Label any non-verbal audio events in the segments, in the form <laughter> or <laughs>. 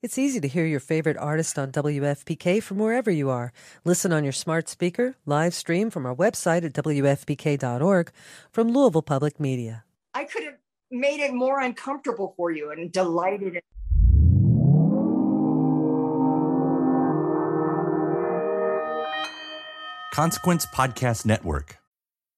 It's easy to hear your favorite artist on WFPK from wherever you are. Listen on your smart speaker, live stream from our website at WFPK.org from Louisville Public Media. I could have made it more uncomfortable for you and delighted in Consequence Podcast Network.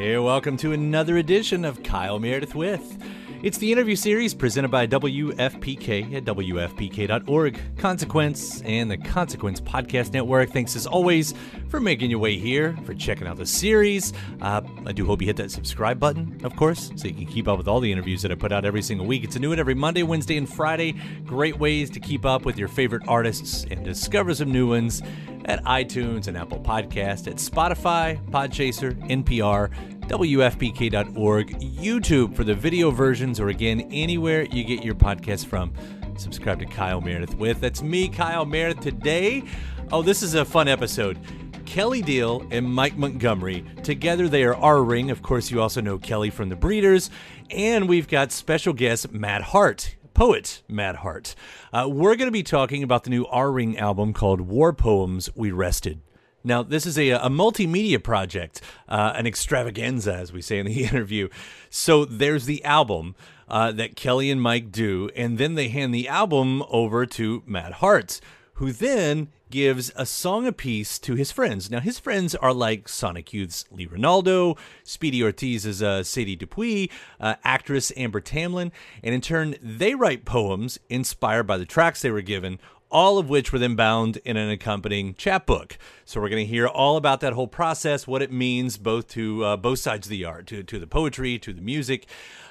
Hey, welcome to another edition of Kyle Meredith with. It's the interview series presented by WFPK at WFPK.org, Consequence, and the Consequence Podcast Network. Thanks as always for making your way here, for checking out the series. Uh, I do hope you hit that subscribe button, of course, so you can keep up with all the interviews that I put out every single week. It's a new one every Monday, Wednesday, and Friday. Great ways to keep up with your favorite artists and discover some new ones at iTunes and Apple Podcast, at Spotify, Podchaser, NPR, WFPK.org, YouTube for the video versions, or again, anywhere you get your podcast from. Subscribe to Kyle Meredith with. That's me, Kyle Meredith, today. Oh, this is a fun episode. Kelley Deal and Mike Montgomery. Together they are R Ring. Of course, you also know Kelley from the Breeders. And we've got special guest Matt Hart poet Matt Hart. Uh, we're going to be talking about the new R Ring album called War Poems We Rested. Now, this is a, a multimedia project, uh, an extravaganza, as we say in the <laughs> interview. So there's the album uh, that Kelley and Mike do, and then they hand the album over to Matt Hart, who then gives a song apiece to his friends. Now, his friends are like Sonic Youth's Lee Ranaldo, Speedy Ortiz's uh, Sadie Dupuis, uh, actress Amber Tamblyn, and in turn, they write poems inspired by the tracks they were given, all of which were then bound in an accompanying chapbook. So we're going to hear all about that whole process, what it means both to uh, both sides of the art, to, to the poetry, to the music.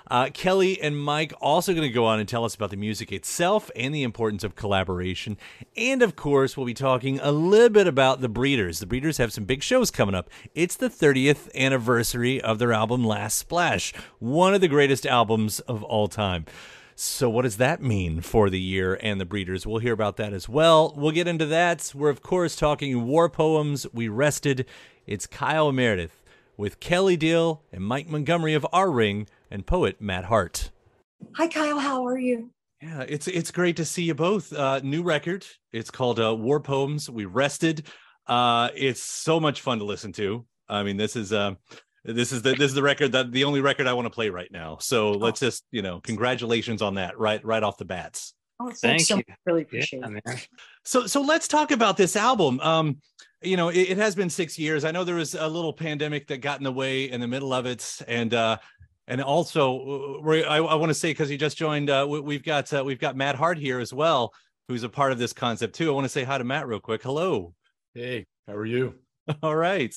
Uh, Kelley and Mike also going to go on and tell us about the music itself and the importance of collaboration. And of course, we'll be talking a little bit about the Breeders. The Breeders have some big shows coming up. It's the 30th anniversary of their album Last Splash, one of the greatest albums of all time. So, what does that mean for the year and the breeders? We'll hear about that as well. We'll get into that. We're, of course, talking war poems. We rested. It's Kyle Meredith with Kelley Deal and Mike Montgomery of R Ring and poet Matt Hart. Hi, Kyle. How are you? Yeah, it's it's great to see you both. Uh, new record. It's called uh, War Poems. We rested. Uh, it's so much fun to listen to. I mean, this is uh, this is the this is the record that the only record I want to play right now. So oh. let's just you know congratulations on that right right off the bats. Oh, thank so you. Really appreciate yeah, it. So so let's talk about this album. Um, you know, it, it, has been six years. I know there was a little pandemic that got in the way in the middle of it, and uh, and also uh, I, I want to say because you just joined, uh, we've got uh, we've got Matt Hart here as well, who's a part of this concept too. I want to say hi to Matt real quick. Hello. Hey, how are you? <laughs> All right.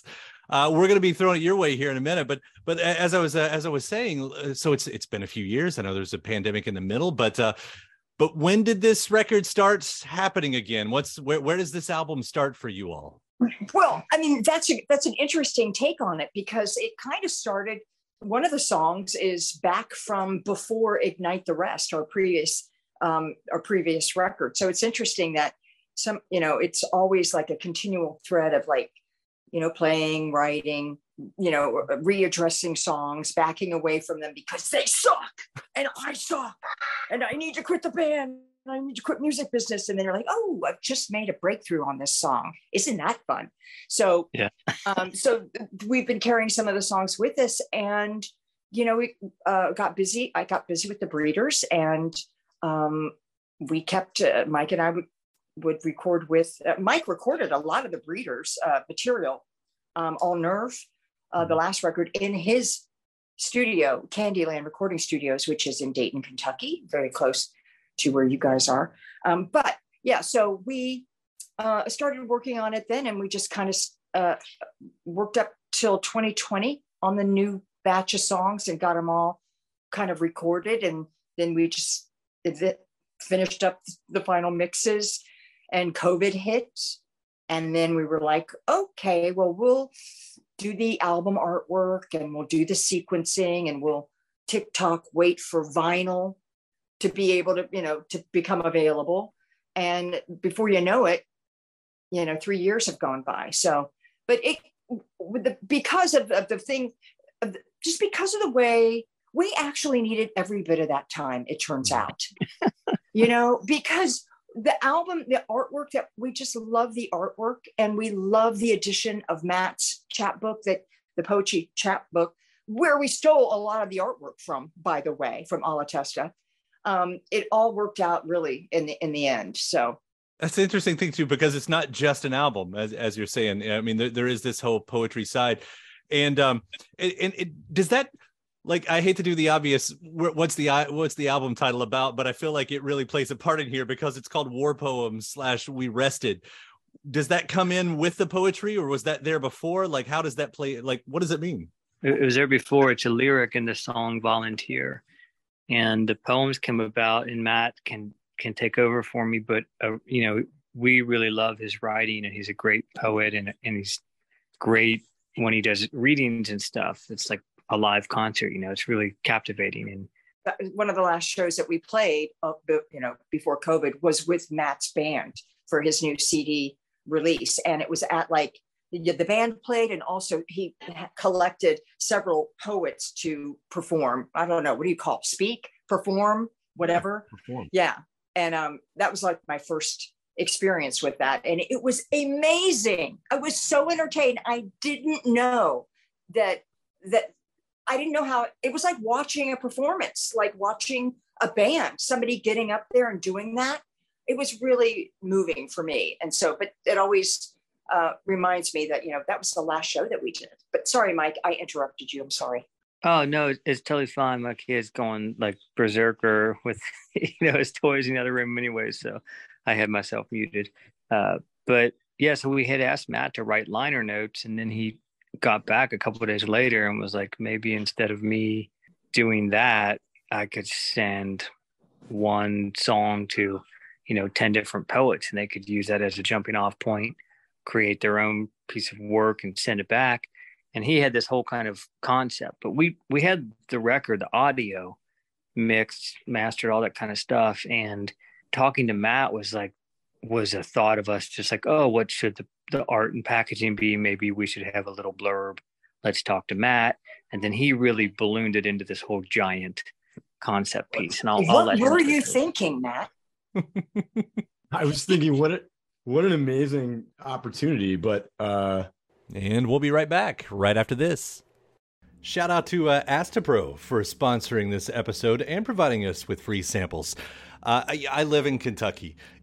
Uh, we're going to be throwing it your way here in a minute, but but as I was uh, as I was saying, uh, so it's it's been a few years. I know there's a pandemic in the middle, but uh, but when did this record start happening again? What's where where does this album start for you all? Well, I mean that's a, that's an interesting take on it because it kind of started. One of the songs is back from before Ignite the Rest, our previous um, our previous record. So it's interesting that some you know it's always like a continual thread of like you know, playing, writing, you know, readdressing songs, backing away from them because they suck and I suck and I need to quit the band I need to quit music business. And then they're like, oh, I've just made a breakthrough on this song. Isn't that fun? So, yeah. <laughs> um, so we've been carrying some of the songs with us and, you know, we uh, got busy. I got busy with the breeders and um, we kept, uh, Mike and I would, record with, uh, Mike recorded a lot of the breeders uh, material, um, All Nerve, uh, the mm-hmm. last record in his studio, Candyland Recording Studios, which is in Dayton, Kentucky, very close to where you guys are. Um, but yeah, so we uh, started working on it then, and we just kind of uh, worked up till 2020 on the new batch of songs and got them all kind of recorded, and then we just finished up the final mixes, and COVID hit, and then we were like, okay, well, we'll do the album artwork and we'll do the sequencing and we'll TikTok wait for vinyl to be able to, you know, to become available. And before you know it, you know, three years have gone by. So, but it, with the, because of, of the thing, of the, just because of the way we actually needed every bit of that time, it turns mm. out, you know, because the album, the artwork that we just love the artwork and we love the addition of Matt's chapbook that the Poetry chapbook, where we stole a lot of the artwork from, by the way, from Alla Testa. Um, it all worked out really in the in the end. So that's an interesting thing too, because it's not just an album, as as you're saying. I mean, there, there is this whole poetry side, and um, and, and it, does that like I hate to do the obvious. What's the what's the album title about? But I feel like it really plays a part in here because it's called War Poems slash We Rested. Does that come in with the poetry, or was that there before? Like, how does that play? Like, what does it mean? It was there before. It's a lyric in the song "Volunteer," and the poems come about. And Matt can can take over for me, but uh, you know, we really love his writing, and he's a great poet, and and he's great when he does readings and stuff. It's like a live concert. You know, it's really captivating. And one of the last shows that we played, uh, you know, before COVID was with Matt's band for his new CD release, and it was at like the band played, and also he collected several poets to perform. I don't know what do you call it? speak, perform, whatever. Yeah, perform. yeah. and um, that was like my first experience with that, and it was amazing. I was so entertained. I didn't know that that I didn't know how it was like watching a performance, like watching a band, somebody getting up there and doing that. It was really moving for me. And so, but it always uh, reminds me that, you know, that was the last show that we did. But sorry, Mike, I interrupted you. I'm sorry. Oh no, it's totally fine. My kid's going like berserker with <laughs> you know his toys in the other room anyway, so I had myself muted. Uh, but yeah, so we had asked Matt to write liner notes, and then he got back a couple days later and was like, maybe instead of me doing that, I could send one song to, you know, 10 different poets and they could use that as a jumping off point, create their own piece of work and send it back. And he had this whole kind of concept, but we, we had the record, the audio mixed, mastered, all that kind of stuff. And talking to Matt was like, was a thought of us just like, oh, what should the the art and packaging be? Maybe we should have a little blurb. Let's talk to matt. And then he really ballooned it into this whole giant concept piece and i'll, what I'll were you thinking matt? <laughs> I was thinking what a, what an amazing opportunity but uh and we'll be right back right after this. Shout out to uh, Astepro for sponsoring this episode and providing us with free samples. Uh, I, I live in Kentucky,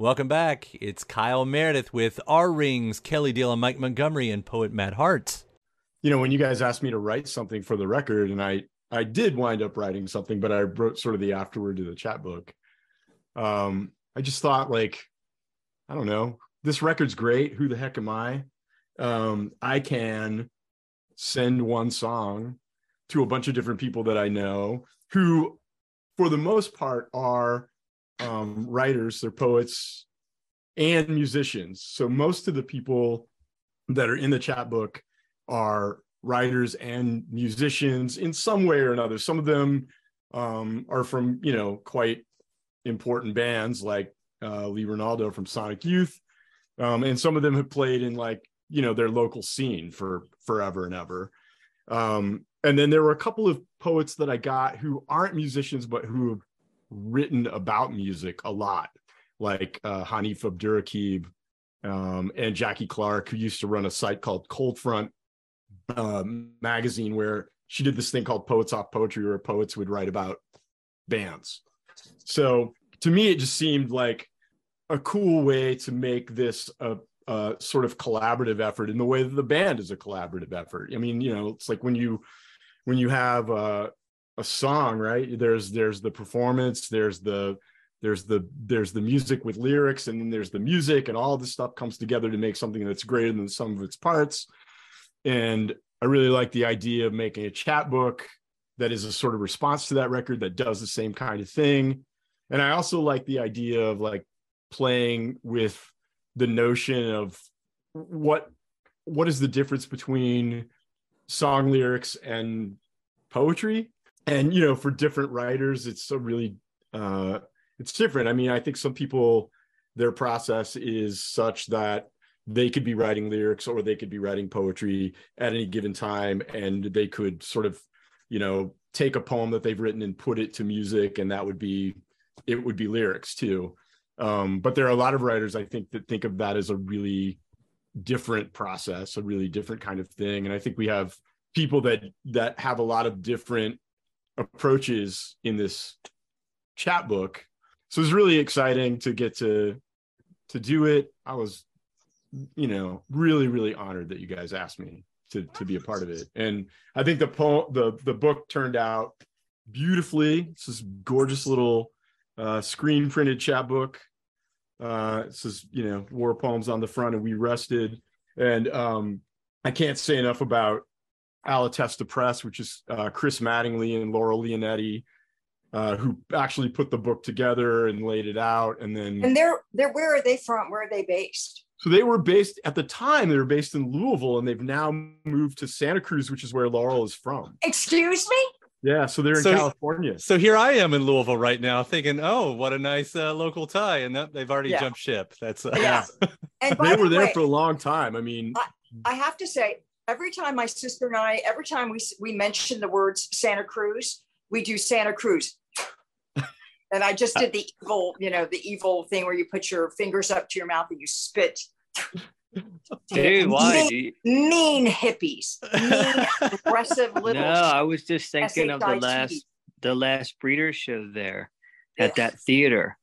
Welcome back. It's Kyle Meredith with R Rings, Kelley Deal, and Mike Montgomery, and poet Matt Hart. You know, when you guys asked me to write something for the record, and I I did wind up writing something, but I wrote sort of the afterword to the chapbook. Um, I just thought like, I don't know, this record's great. Who the heck am I? Um, I can send one song to a bunch of different people that I know who, for the most part, are um, writers, they're poets and musicians. So most of the people that are in the chapbook are writers and musicians in some way or another. Some of them um, are from, you know, quite important bands like uh, Lee Ranaldo from Sonic Youth. Um, and some of them have played in like, you know, their local scene for forever and ever. Um, and then there were a couple of poets that I got who aren't musicians, but who written about music a lot, like uh, Hanif Abdurraqib um, and Jackie Clark, who used to run a site called Cold Front um, magazine, where she did this thing called Poets Off Poetry, where poets would write about bands. So to me, it just seemed like a cool way to make this a, a sort of collaborative effort in the way that the band is a collaborative effort. I mean, you know, it's like when you when you have uh, a song right? There's there's the performance there's the there's the there's the music with lyrics and then there's the music and all this stuff comes together to make something that's greater than the sum of its parts. And i really like the idea of making a chapbook that is a sort of response to that record that does the same kind of thing. And i also like the idea of like playing with the notion of what what is the difference between song lyrics and poetry and you know for different writers it's a really uh it's different. I mean i think some people their process is such that they could be writing lyrics or they could be writing poetry at any given time and they could sort of you know take a poem that they've written and put it to music and that would be it would be lyrics too. Um, but there are a lot of writers i think that think of that as a really different process a really different kind of thing. And i think we have people that that have a lot of different approaches in this chapbook. So it was really exciting to get to to do it. I was, you know, really, really honored that you guys asked me to to be a part of it. And I think the poem, the the book turned out beautifully. It's this gorgeous little uh, screen printed chapbook. Uh, it says, you know, war poems on the front, and we rested. And um, I can't say enough about Alatesta Press, which is uh, Chris Mattingly and Laurel Leonetti, uh, who actually put the book together and laid it out. And then and they're they're where are they from? Where are they based? So they were based at the time. They were based in Louisville, and they've now moved to Santa Cruz, which is where Laurel is from. Excuse me. Yeah, so they're in So- California. So here I am in Louisville right now, thinking, "Oh, what a nice uh, local tie," and that, they've already Yeah. jumped ship. That's uh, Yeah. <laughs> And by They the were there for a long time. I mean, I have to say, every time my sister and I, every time we we mention the words Santa Cruz, we do Santa Cruz. <laughs> And I just did the evil, you know, the evil thing where you put your fingers up to your mouth and you spit. Dude, why? Mean, mean hippies, mean <laughs> aggressive little. no, I was just thinking of the last the last breeder show there at Ugh. that theater.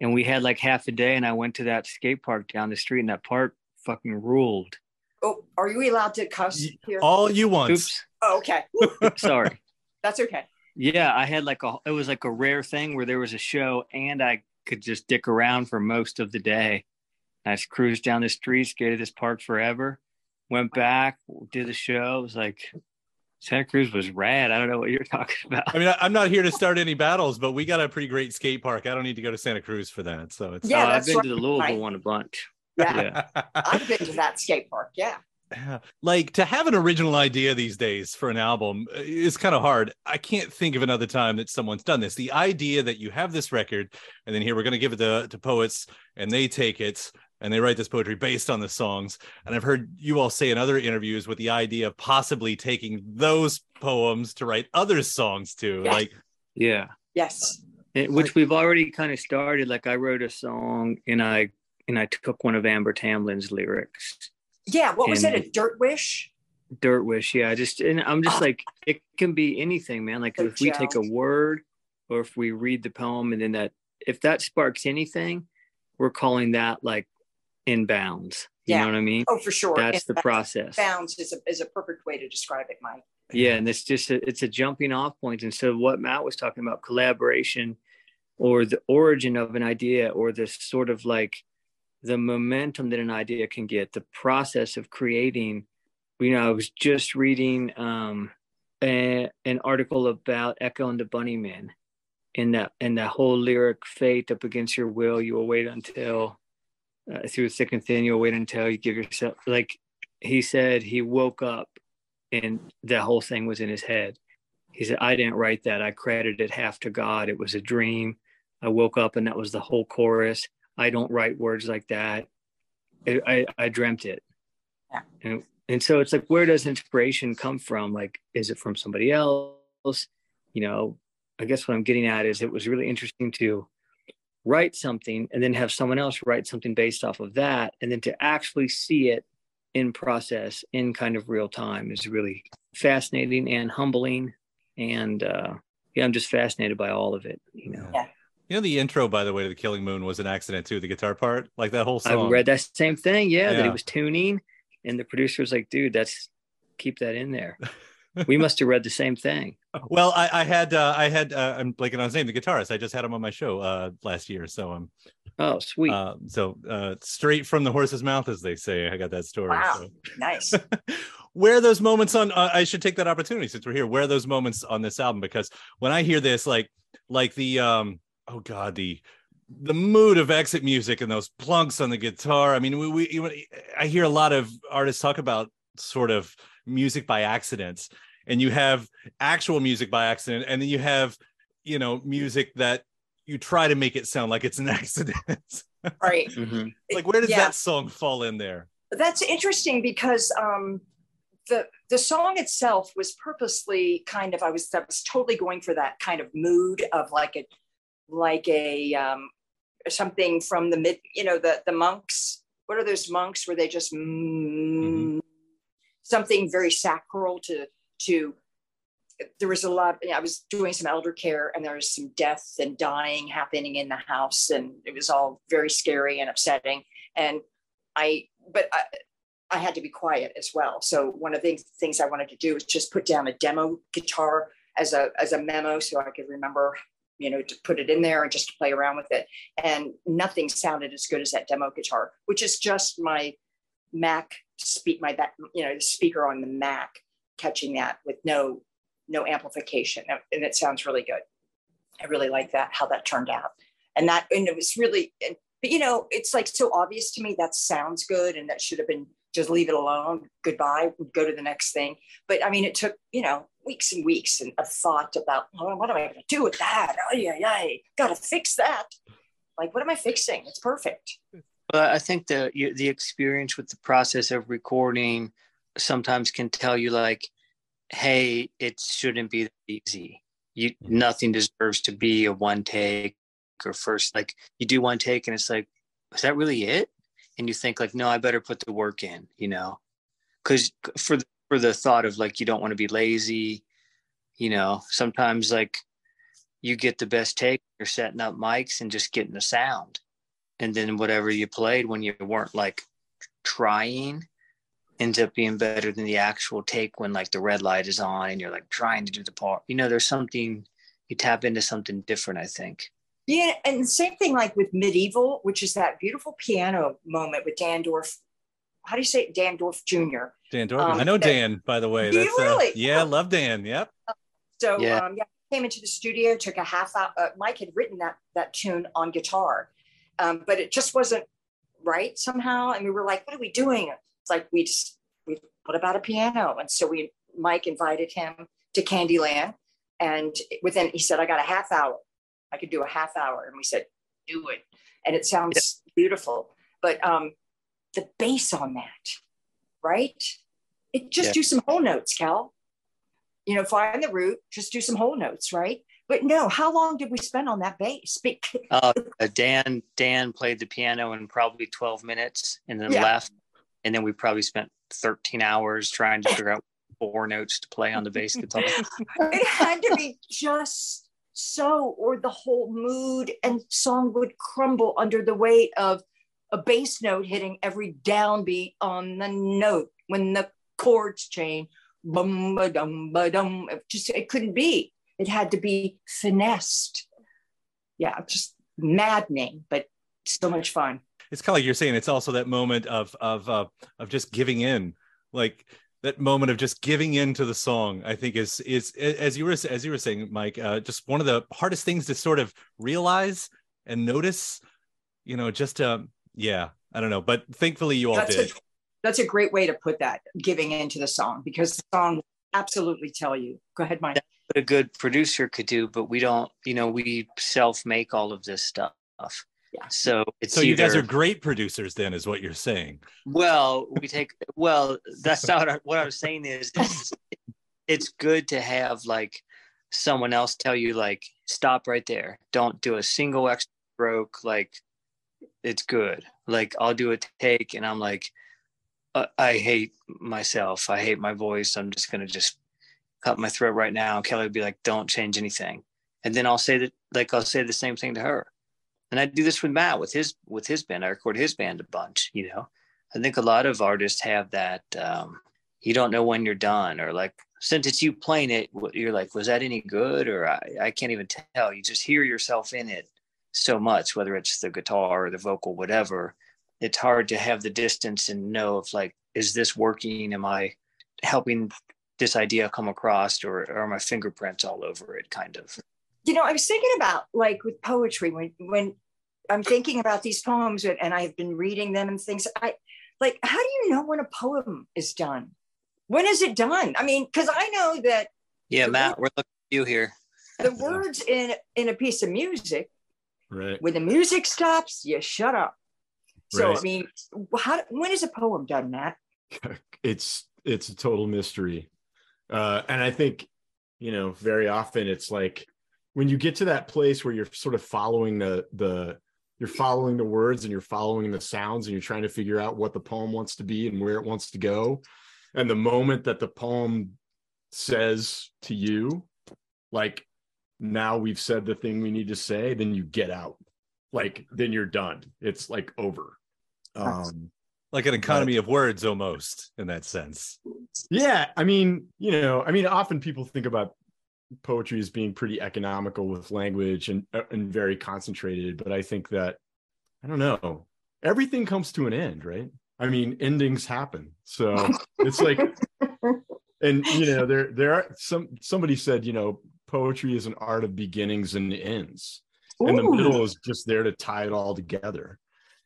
And we had like half a day and I went to that skate park down the street and that park fucking ruled. Oh, are you allowed to cuss here? All you want. Oops. Oh, okay, <laughs> Sorry. that's okay. Yeah, I had like a it was like a rare thing where there was a show and I could just dick around for most of the day. I just cruised down the streets, skated this park forever, went back, did the show. It was like Santa Cruz was rad. I don't know what you're <laughs> talking about. I mean, I, I'm not here to start any battles, but we got a pretty great skate park. I don't need to go to Santa Cruz for that. So it's Yeah, Oh, I've been right. to the Louisville one a bunch. Yeah, Yeah. I've been to that skate park. Yeah, like to have an original idea these days for an album uh, is kind of hard. I can't think of another time that someone's done this. The idea that you have this record and then here we're going to give it to, to poets and they take it and they write this poetry based on the songs. And I've heard you all say in other interviews with the idea of possibly taking those poems to write other songs to. Yeah. Like, Yeah. yes. It- which we've already kind of started. Like I wrote a song and I and I took one of Amber Tamblyn's lyrics. Yeah, what was it? A dirt wish? Dirt Wish, yeah. Just and I'm just Oh. like it can be anything, man. Like So if we take a word or if we read the poem and then that if that sparks anything, we're calling that like in bounds. You Yeah. know what I mean? Oh, for sure. That's the process. Bounds is a, is a perfect way to describe it, Mike. yeah and it's just a, it's a jumping off point. and so what matt was talking about collaboration or the origin of an idea or the sort of like the momentum that an idea can get the process of creating you know i was just reading um a, an article about echo and the bunnymen and that and that whole lyric fate up against your will you will wait until uh, through thick and thin you'll wait until you give yourself like he said he woke up and the whole thing was in his head. He said, I didn't write that. I credited half to God. It was a dream. I woke up and that was the whole chorus. I don't write words like that. I, I, I dreamt it. Yeah. And, and so it's like, where does inspiration come from? Like, is it from somebody else? You know, I guess what I'm getting at is it was really interesting to write something and then have someone else write something based off of that. And then to actually see it in process in kind of real time is really fascinating and humbling and uh yeah i'm just fascinated by all of it you know Yeah. You know, the intro, by the way, to the Killing Moon was an accident too. The guitar part, like that whole song. i song. read that same thing yeah, that Yeah. he was tuning and the producer was like dude that's keep that in there <laughs> we must have read the same thing Well, I, I had, uh, I had, uh, I'm blanking on his name, the guitarist. I just had him on my show uh, last year, so I'm, oh sweet uh, so uh, straight from the horse's mouth, as they say. I got that story. Wow. so. Nice. <laughs> where are those moments on uh, i should take that opportunity since we're here where are those moments on this album because when i hear this like like the um oh god the the mood of exit music and those plunks on the guitar i mean we, we i hear a lot of artists talk about sort of music by accidents, and you have actual music by accident and then you have you know music that you try to make it sound like it's an <laughs> accident right. Mhm. like where does Yeah. that song fall in there That's interesting because um, the the song itself was purposely kind of I was I was totally going for that kind of mood of like a like a um, something from the mid you know the the monks. What are those monks where they just mm, something very sacral to to there was a lot i was doing some elder care and there was some death and dying happening in the house and it was all very scary and upsetting. And i but I, I had to be quiet as well. So one of the things, things i wanted to do was just put down a demo guitar as a as a memo so i could remember you know to put it in there and just to play around with it. And nothing sounded as good as that demo guitar which is just my mac speak my that you know the speaker on the mac catching that with no no amplification. And it sounds really good. I really like that how that turned out. And that and it was really and, but you know it's like so obvious to me that sounds good and that should have been just leave it alone goodbye go to the next thing. But i mean it took you know weeks and weeks and a thought about oh, what am i going to do with that? Oh yeah yeah gotta fix that. Like what am i fixing? It's perfect. But i think the you- the experience with the process of recording sometimes can tell you like hey it shouldn't be that easy. You Mm-hmm. nothing deserves to be a one take or first like you do one take and it's like, is that really it? And you think like, no, I better put the work in, you know, because for the, for the thought of like you don't want to be lazy, you know. Sometimes like you get the best take, you're setting up mics and just getting the sound, and then whatever you played when you weren't like trying ends up being better than the actual take when like the red light is on and you're like trying to do the part. You know, there's something you tap into something different. I think. Yeah, and same thing like with medieval, which is that beautiful piano moment with Dan Dorff. How do you say it? Dan Dorff Jr. Dan Dorgan. Um, I know that- Dan, by the way. Do you That's uh, really? yeah, love Dan. Yep. So Yeah. um, yeah, came into the studio, took a half hour. Uh, Mike had written that that tune on guitar, um, but it just wasn't right somehow. And we were like, "What are we doing?" It's like we just we what about a piano? And so we Mike invited him to Candyland, and within he said, "I got a half hour. I could do a half hour," and we said, "Do it." And it sounds beautiful, but um, the bass on that, right? It just Yeah. do some whole notes, Cal you know, find the root, just do some whole notes, right? But no, how long did we spend on that bass? Bec- <laughs> Uh, uh, Dan Dan played the piano in probably 12 minutes and then Yeah. left, and then we probably spent 13 hours trying to figure out four notes to play on the bass guitar. <laughs> it had to be just so, or the whole mood and song would crumble under the weight of a bass note hitting every downbeat on the note when the chords change. Bum ba dum ba dum. It just it couldn't be. It had to be finessed. Yeah, just maddening, but so much fun. It's kind of like you're saying. It's also that moment of of uh, of just giving in, like that moment of just giving in to the song. I think is is as you were as you were saying, Mike. Uh, just one of the hardest things to sort of realize and notice. You know, just um, yeah, I don't know, but thankfully you all That's did. a, that's a great way to put that, giving into the song, because the song absolutely tell you. Go ahead, Mike. what a good producer could do, but we don't, you know, we self make all of this stuff. Yeah. So it's so you guys are great producers, then, is what you're saying. Well, we take well. That's not what I, what I was saying. Is it's, it's good to have like someone else tell you like stop right there. Don't do a single extra stroke. Like it's good. Like I'll do a take, and I'm like, uh, I hate myself. I hate my voice. I'm just gonna just cut my throat right now. Kelley would be like, don't change anything, and then I'll say that like I'll say the same thing to her. And I do this with Matt with his with his band. I record his band a bunch, you know. I think a lot of artists have that. Um, you don't know when you're done, or like since it's you playing it, you're like, was that any good? Or I, I can't even tell. You just hear yourself in it so much, whether it's the guitar or the vocal, whatever. It's hard to have the distance and know if like, is this working? Am I helping this idea come across, or, or are my fingerprints all over it? Kind of. You know, I was thinking about like with poetry when when I'm thinking about these poems and, I've been reading them and things. I like, how do you know when a poem is done? When is it done? I mean, because I know that Yeah, Matt, we're looking at you here. the words in in a piece of music, Right. when the music stops, you shut up. So Right. I mean, how when is a poem done, Matt? <laughs> it's it's a total mystery uh and i think you know very often it's like when you get to that place where you're sort of following the the you're following the words and you're following the sounds and you're trying to figure out what the poem wants to be and where it wants to go and the moment that the poem says to you like now we've said the thing we need to say then you get out like then you're done it's like over um Like an economy of words, almost in that sense. Yeah, I mean, you know, I mean, often people think about poetry as being pretty economical with language and uh, and very concentrated, but I think that I don't know, everything comes to an end, right? I mean, endings happen, so it's like, <laughs> and you know, there there are some somebody said, you know, poetry is an art of beginnings and ends, and the middle is just there to tie it all together,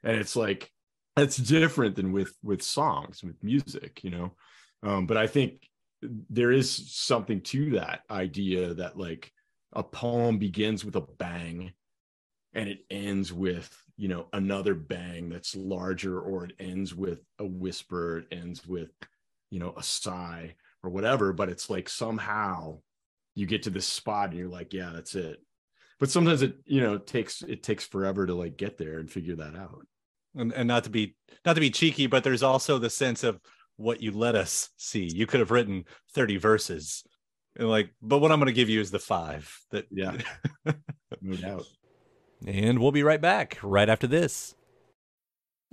and it's like that's different than with with songs with music you know? Um, but i think there is something to that idea that like a poem begins with a bang and it ends with you know another bang that's larger or it ends with a whisper it ends with you know a sigh or whatever but it's like somehow you get to this spot and you're like yeah that's it. But sometimes it you know takes it takes forever to like get there and figure that out. And, and not to be not to be cheeky but there's also the sense of what you let us see. You could have written 30 verses. And like but what i'm going to give you is the five that yeah. <laughs> No doubt. And we'll be right back right after this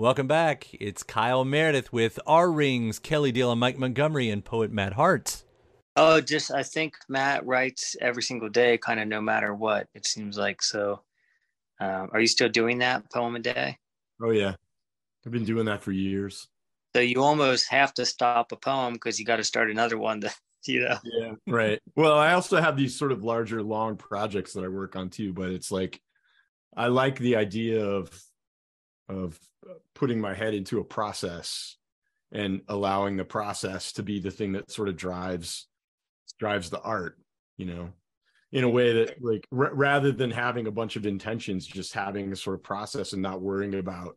Welcome back. It's Kyle Meredith with R Rings, Kelley Deal, and Mike Montgomery, and poet Matt Hart. Oh, just I think Matt writes every single day, kind of no matter what. It seems like so. Um, are you still doing that poem a day? oh yeah i've been doing that for years So you almost have to stop a poem because you got to start another one. To <laughs> you know. yeah right well i also have these sort of larger long projects that i work on too but it's like i like the idea of of putting my head into a process and allowing the process to be the thing that sort of drives drives the art you know in a way that like r- rather than having a bunch of intentions just having a sort of process and not worrying about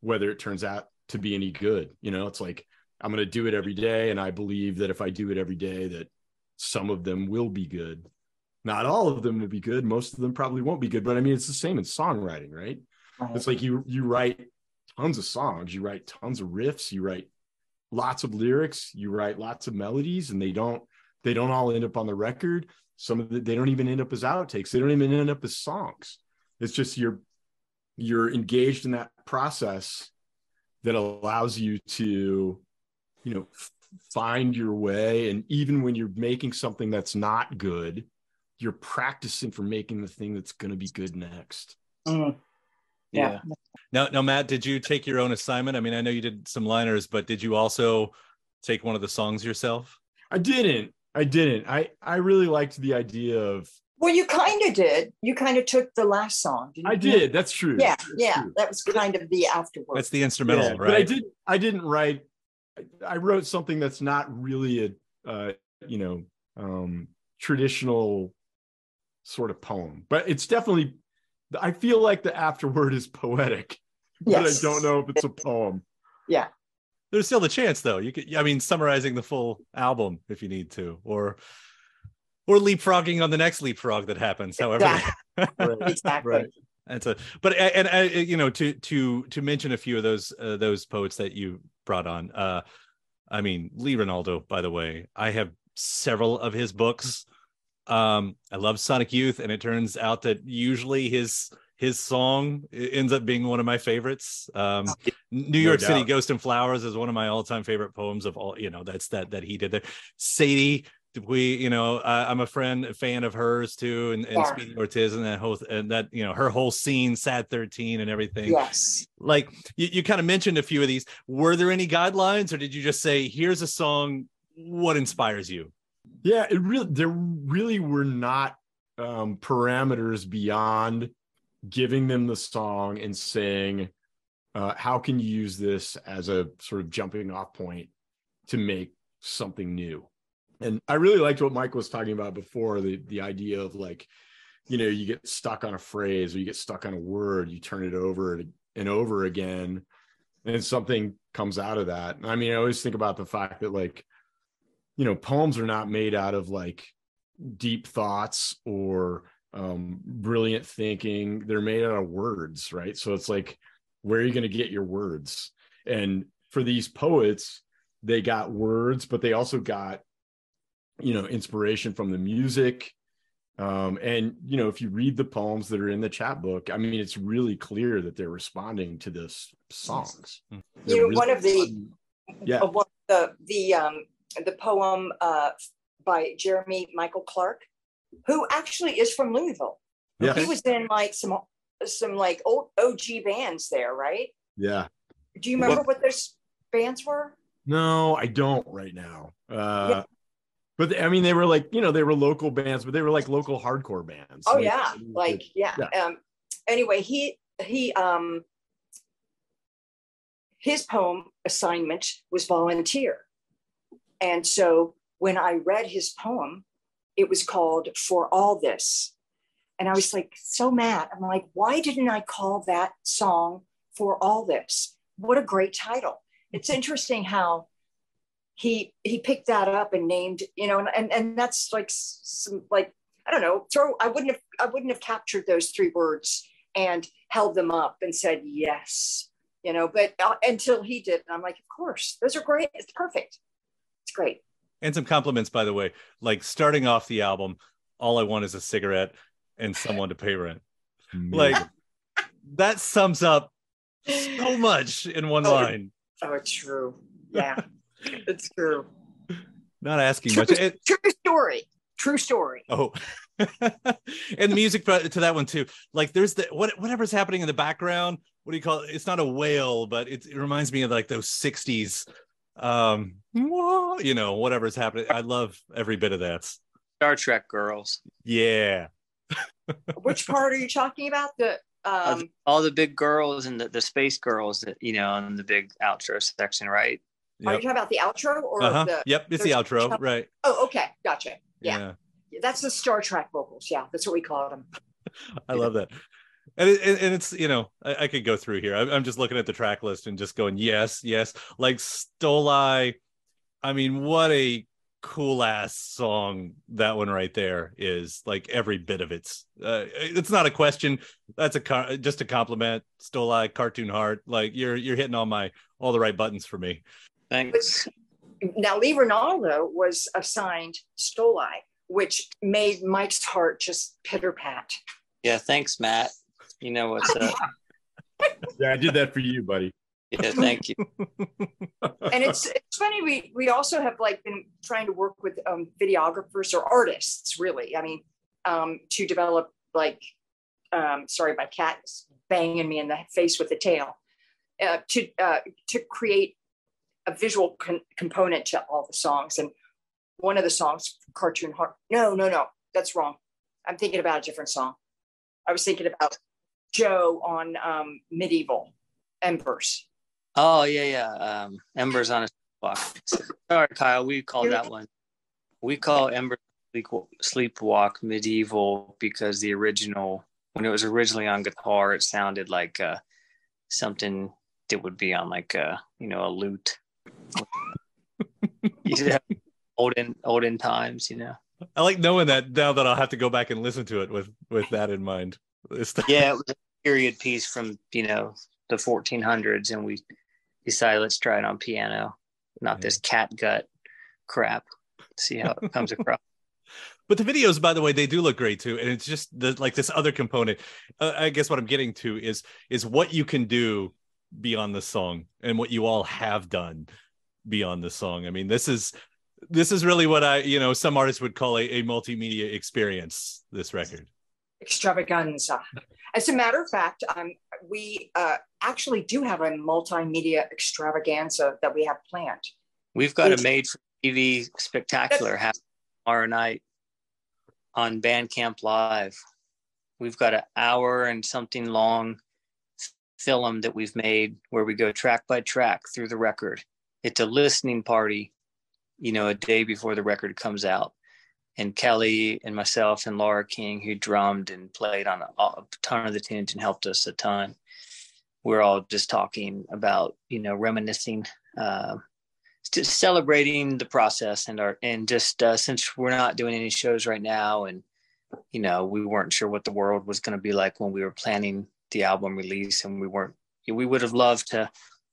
whether it turns out to be any good you know? It's like i'm going to do it every day and i believe that if i do it every day that some of them will be good. Not all of them will be good. Most of them probably won't be good but i mean it's the same in songwriting right it's like you you write tons of songs you write tons of riffs you write lots of lyrics you write lots of melodies and they don't they don't all end up on the record. Some of the, they don't even end up as outtakes. They don't even end up as songs. It's just you're you're engaged in that process that allows you to you know find your way. And even when you're making something that's not good you're practicing for making the thing that's going to be good next. Mm. Yeah. Now, now, Matt, did you take your own assignment? I mean, I know you did some liners, but did you also take one of the songs yourself? i didn't i didn't i i really liked the idea of Well, you kind of did. You kind of took the last song. Didn't i you? did that's true Yeah, That's yeah. true. That was kind of the afterward. That's the instrumental, Yeah, right? But I did. I didn't write. I- I wrote something that's not really a, uh, you know, um, traditional sort of poem, but it's definitely. I feel like the afterword is poetic, <laughs> but I don't know if it's a poem. Yeah. There's still the chance, though. You could, I mean, summarizing the full album if you need to, or or leapfrogging on the next leapfrog that happens. However, Exactly. <laughs> <laughs> Exactly. Right. That's a but and, and uh, you know to to to mention a few of those uh, those poets that you brought on. Uh, I mean Lee Ranaldo, by the way, I have several of his books. Um, I love Sonic Youth, and it turns out that usually his his song ends up being one of my favorites. Um, New York City doubt. Ghost and Flowers is one of my all time favorite poems of all. You know, that's that that he did there. Sadie we you know I, i'm a friend a fan of hers too and, and Yeah. speedy ortiz and that whole and that you know her whole scene Sad13 and everything Yes. like you, you kind of mentioned a few of these were there any guidelines or did you just say here's a song what inspires you Yeah, it really there really were not um, parameters beyond giving them the song and saying, uh, "How can you use this as a sort of jumping off point to make something new?" And I really liked what Mike was talking about before the the idea of like, you know, you get stuck on a phrase or you get stuck on a word, you turn it over and over again, and something comes out of that. I mean, I always think about the fact that like you know poems are not made out of like deep thoughts or um brilliant thinking. They're made out of words right? So it's like where are you going to get your words? And for these poets they got words but they also got you know inspiration from the music. Um and you know if you read the poems that are in the chapbook i mean it's really clear that they're responding to this songs. Mm. They're You know, really one of the- responding- yeah. one- the the um the poem uh by Jeremy Michael Clark, who actually is from Louisville. yeah He was in like some some like old OG bands there, right? yeah Do you remember what those bands were? No, I don't right now. Uh, Yeah. but I mean, they were like, you know, they were local bands, but they were like local hardcore bands. Oh Like, yeah, like yeah. yeah. Um, anyway, he he um his poem assignment was volunteer, and so when I read his poem, it was called "For All This," and I was like so mad. I'm like, why didn't I call that song "For All This"? What a great title! It's interesting how he he picked that up and named you know and and, and that's like some like i don't know throw i wouldn't have i wouldn't have captured those three words and held them up and said yes you know but uh, until he did and i'm like of course those are great it's perfect it's great And some compliments, by the way. Like starting off the album, all I want is a cigarette and someone to pay rent. Like that sums up so much in one Oh, line. oh it's true yeah it's true Not asking true, much. It- true story true story Oh, <laughs> and the music to that one too. Like there's the what whatever's happening in the background. What do you call it? It's not a wail, but it, it reminds me of like those '60s. Um, whoa, you know, whatever's happening. I love every bit of that. Star Trek girls. Yeah, <laughs> which part are you talking about the Uh, um all the big girls and the, the space girls that you know in the big outro section, right? are you talking about the outro or Uh-huh. the Yep, it's the there's- outro, right? oh okay gotcha Yeah. yeah. that's the star trek vocals yeah that's what we call them <laughs> I love that. And, it, and and it's you know I, I could go through here. I'm, I'm just looking at the track list and just going yes, yes. Like Stoli, I mean, what a cool ass song that one right there is. Like every bit of it's. Uh, it's not a question. That's a car, just a compliment. Stoli, cartoon heart. Like you're you're hitting all my all the right buttons for me. Thanks. now lee ranaldo was assigned stoli which made mike's heart just pitter pat Yeah, thanks, Matt. You know what's up. <laughs> Yeah, I did that for you, buddy. Yeah, thank you. and it's it's funny we we also have like been trying to work with um, videographers or artists really i mean um, to develop like um, sorry my cat is banging me in the face with the tail uh, to uh, to create a visual con- component to all the songs and one of the songs cartoon heart no no no that's wrong i'm thinking about a different song i was thinking about joe on um, medieval embers Oh yeah, yeah. Um, Embers on a Sleepwalk. Sorry, Kyle. We call that one. We call Embers Sleep- Sleepwalk medieval because the original, when it was originally on guitar, it sounded like uh, something that would be on like uh, you know a lute. <laughs> you know, olden olden times, you know. I like knowing that now that I'll have to go back and listen to it with with that in mind. Yeah, <laughs> it was a period piece from you know the 1400s, and we decided let's try it on piano, not this cat gut crap. See how it comes across. <laughs> But the videos, by the way, they do look great too, and it's just the like this other component. Uh, I guess what I'm getting to is is what you can do beyond the song and what you all have done beyond the song. I mean, this is this is really what I you know some artists would call a, a multimedia experience. This record. Extravaganza. As a matter of fact, um, we uh, actually do have a multimedia extravaganza that we have planned. We've got a made for TV spectacular happening tomorrow night on Bandcamp Live. We've got an hour and something long film that we've made where we go track by track through the record. It's a listening party, you know, a day before the record comes out. And Kelley and myself and Laura King, who drummed and played on a, ton of the tunes and helped us a ton, we're all just talking about, you know, reminiscing. Uh, just celebrating the process and our and just uh, since we're not doing any shows right now and you know we weren't sure what the world was going to be like when we were planning the album release and we weren't we would have loved to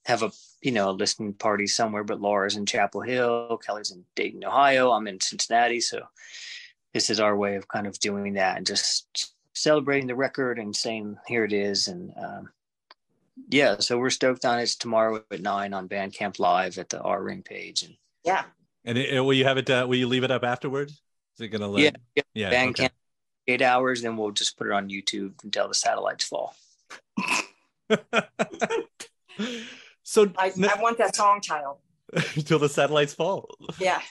have a you know a listening party somewhere but laura's in chapel hill kelley's in dayton ohio i'm in cincinnati so this is our way of kind of doing that and just celebrating the record and saying here it is and um, yeah, so we're stoked on it. It's tomorrow at nine on Bandcamp Live at the R Ring page, and Yeah. And it, it- will you have it? Uh, will you leave it up afterwards? Is it gonna let? yeah, yeah, yeah. Bandcamp okay. eight hours. Then we'll just put it on YouTube until the satellites fall. <laughs> so I, want that song title. until <laughs> the satellites fall. Yeah.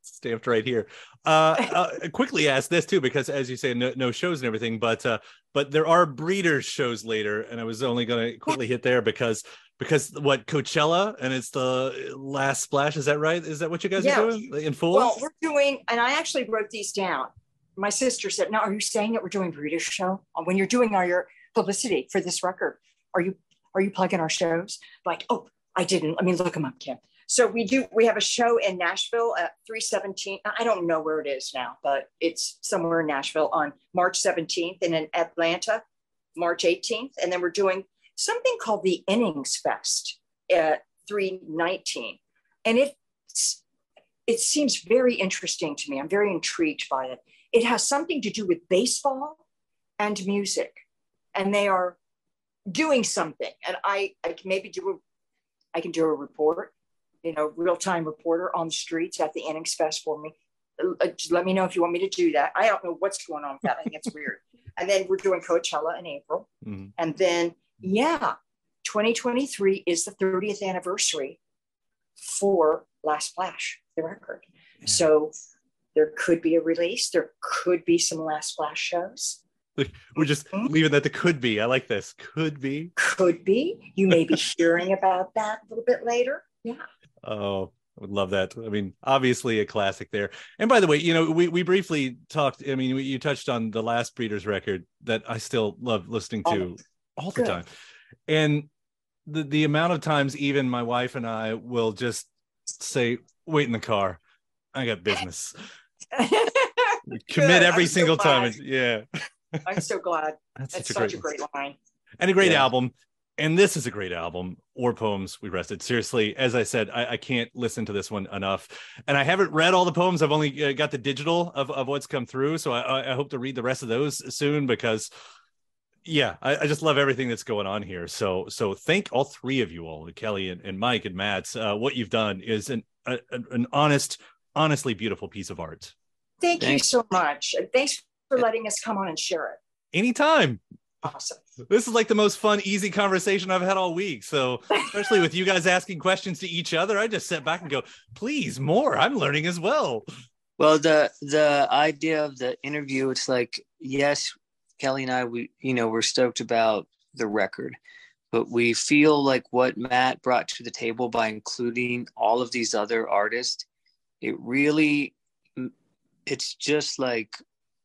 stamped right here. Uh, uh, quickly ask this too, because as you say, no, no shows and everything, but uh, but there are breeders shows later, and I was only going to quickly hit there because because what Coachella and it's the last splash. Is that right? Is that what you guys Yeah. are doing in full? Well, we're doing, and I actually wrote these down. My sister said, "Now, are you saying that we're doing British show when you're doing all your publicity for this record? Are you are you plugging our shows?" Like, oh, I didn't. Let me look them up, Kim. So we do. We have a show in Nashville at 317. I don't know where it is now, but it's somewhere in Nashville on March 17th, and in Atlanta, March 18th, and then we're doing something called the Innings Fest at 319, and it's it seems very interesting to me. I'm very intrigued by it. It has something to do with baseball and music, and they are doing something. And I, I can maybe do a, I can do a report, you know, real time reporter on the streets at the Innings Fest for me. Uh, let me know if you want me to do that. I don't know what's going on with that. I think it's weird. <laughs> And then we're doing Coachella in April, Mhm. and then yeah, 2023 is the 30th anniversary for Last Splash, the record. So there could be a release. There could be some Last Splash shows. We're just Mhm. leaving that the could be. I like this. Could be. Could be. You may be <laughs> hearing about that a little bit later. Yeah. Oh, I would love that. I mean, obviously a classic there. And by the way, you know, we, we briefly talked. I mean, you touched on the last Breeders record that I still love listening to all the good. time. And the, the amount of times even my wife and I will just say, wait in the car. I got <laughs> business. Commit every I'm so single time. Yeah. I'm so glad. <laughs> That's That's such a such great, a great line. and a great Yeah. album. And this is a great album. War poems we rested. Seriously, as I said, I, I can't listen to this one enough. And I haven't read all the poems. I've only uh, got the digital of, of what's come through. So I- I, I hope to read the rest of those soon because, yeah, I, I just love everything that's going on here. So so thank all three of you all, Kelley and, and Mike and Matt. Uh, what you've done is an a, an an honest, honestly beautiful piece of art. Thank you so much. And thanks for letting us come on and share it. Anytime. Awesome. This is like the most fun, easy conversation I've had all week. So, especially with you guys asking questions to each other, I just sit back and go, please, more. I'm learning as well. Well, the the idea of the interview, it's like, yes, Kelley and I, we you know, we're stoked about the record, but we feel like what Matt brought to the table by including all of these other artists, it really, it's just like,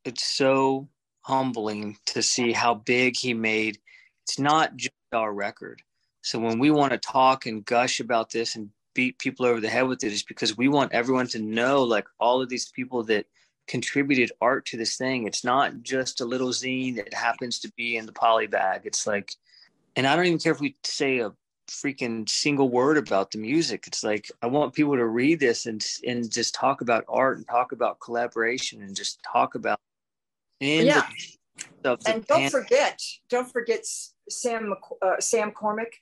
it's so humbling to see how big he made. It's not just our record. So when we want to talk and gush about this and beat people over the head with it is because we want everyone to know like all of these people that contributed art to this thing. It's not just a little zine that happens to be in the poly bag. It's like, and I don't even care if we say a freaking single word about the music. It's like I want people to read this and and just talk about art and talk about collaboration and just talk about in Yeah. the, the And don't pan- forget, don't forget Sam uh, Sam Cormick.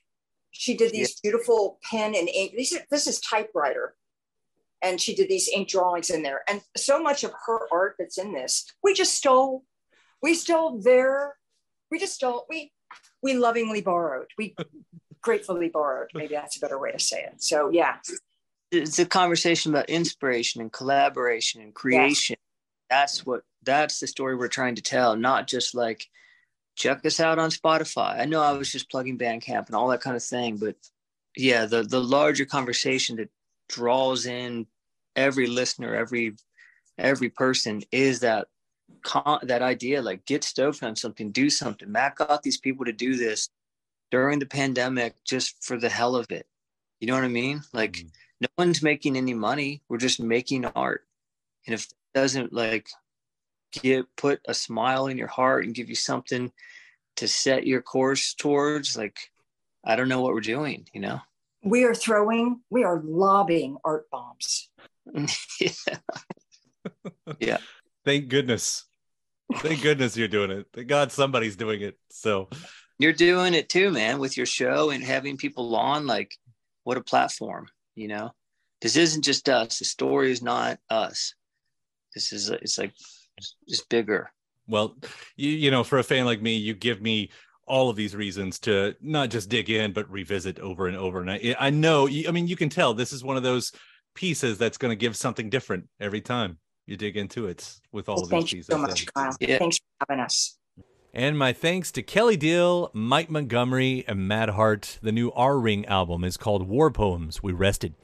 She did these beautiful pen and ink. These are, this is typewriter, and she did these ink drawings in there. And so much of her art that's in this, we just stole. We stole their. We just stole. We we lovingly borrowed. We gratefully borrowed. Maybe that's a better way to say it. So yeah, it's a conversation about inspiration and collaboration and creation. That's what that's the story we're trying to tell, not just like check us out on Spotify. I know I was just plugging Bandcamp and all that kind of thing, but yeah, the the larger conversation that draws in every listener, every every person is that con- that idea like get stoked on something, do something. Matt got these people to do this during the pandemic just for the hell of it. You know what I mean? Like Mhm. no one's making any money. We're just making art. And if doesn't like get put a smile in your heart and give you something to set your course towards, like I don't know what we're doing, you know? we are throwing. We are lobbing art bombs. <laughs> yeah. <laughs> Thank goodness. Thank goodness you're doing it. Thank God somebody's doing it. So, You're doing it too, man, with your show and having people on. Like, what a platform, you know? This isn't just us. The story is not us. This is, it's like, it's bigger. well, you, you know, for a fan like me, you give me all of these reasons to not just dig in, but revisit over and over. And I, I know, I mean, you can tell this is one of those pieces that's going to give something different every time you dig into it with all Well, of these thank you pieces. so much, Kyle. Yeah. Thanks for having us. And my thanks to Kelley Deal, Mike Montgomery, and Matt Hart. The new R Ring album is called War Poems We Rested.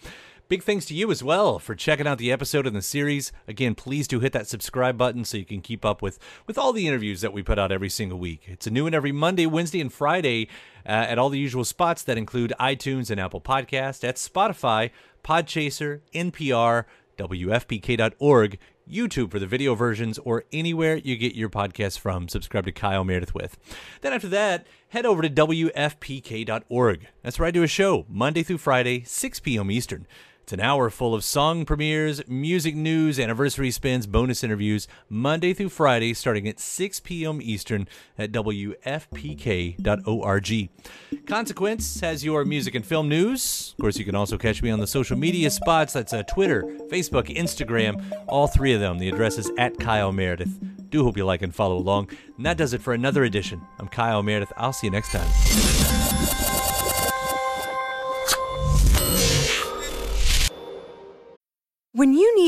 Big thanks to you as well for checking out the episode in the series. Again, please do hit that subscribe button so you can keep up with, with all the interviews that we put out every single week. It's a new one every Monday, Wednesday, and Friday uh, at all the usual spots that include iTunes and Apple Podcast, at Spotify, Podchaser, NPR, WFPK.org, YouTube for the video versions, or anywhere you get your podcasts from. Subscribe to Kyle Meredith with. Then after that, head over to WFPK.org. That's where I do a show Monday through Friday, 6 p.m. Eastern. It's an hour full of song premieres, music news, anniversary spins, bonus interviews, Monday through Friday, starting at 6 p.m. Eastern at WFPK.org. Consequence has your music and film news. Of course, you can also catch me on the social media spots. That's uh, Twitter, Facebook, Instagram, all three of them. The address is at Kyle Meredith. Do hope you like and follow along. And that does it for another edition. I'm Kyle Meredith. I'll see you next time.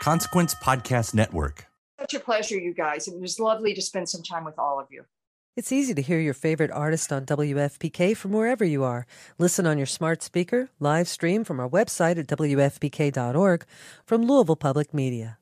Consequence Podcast Network. Such a pleasure, you guys. It was lovely to spend some time with all of you. It's easy to hear your favorite artist on WFPK from wherever you are. Listen on your smart speaker, live stream from our website at WFPK.org from Louisville Public Media.